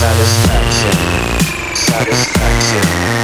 satisfaction, satisfaction.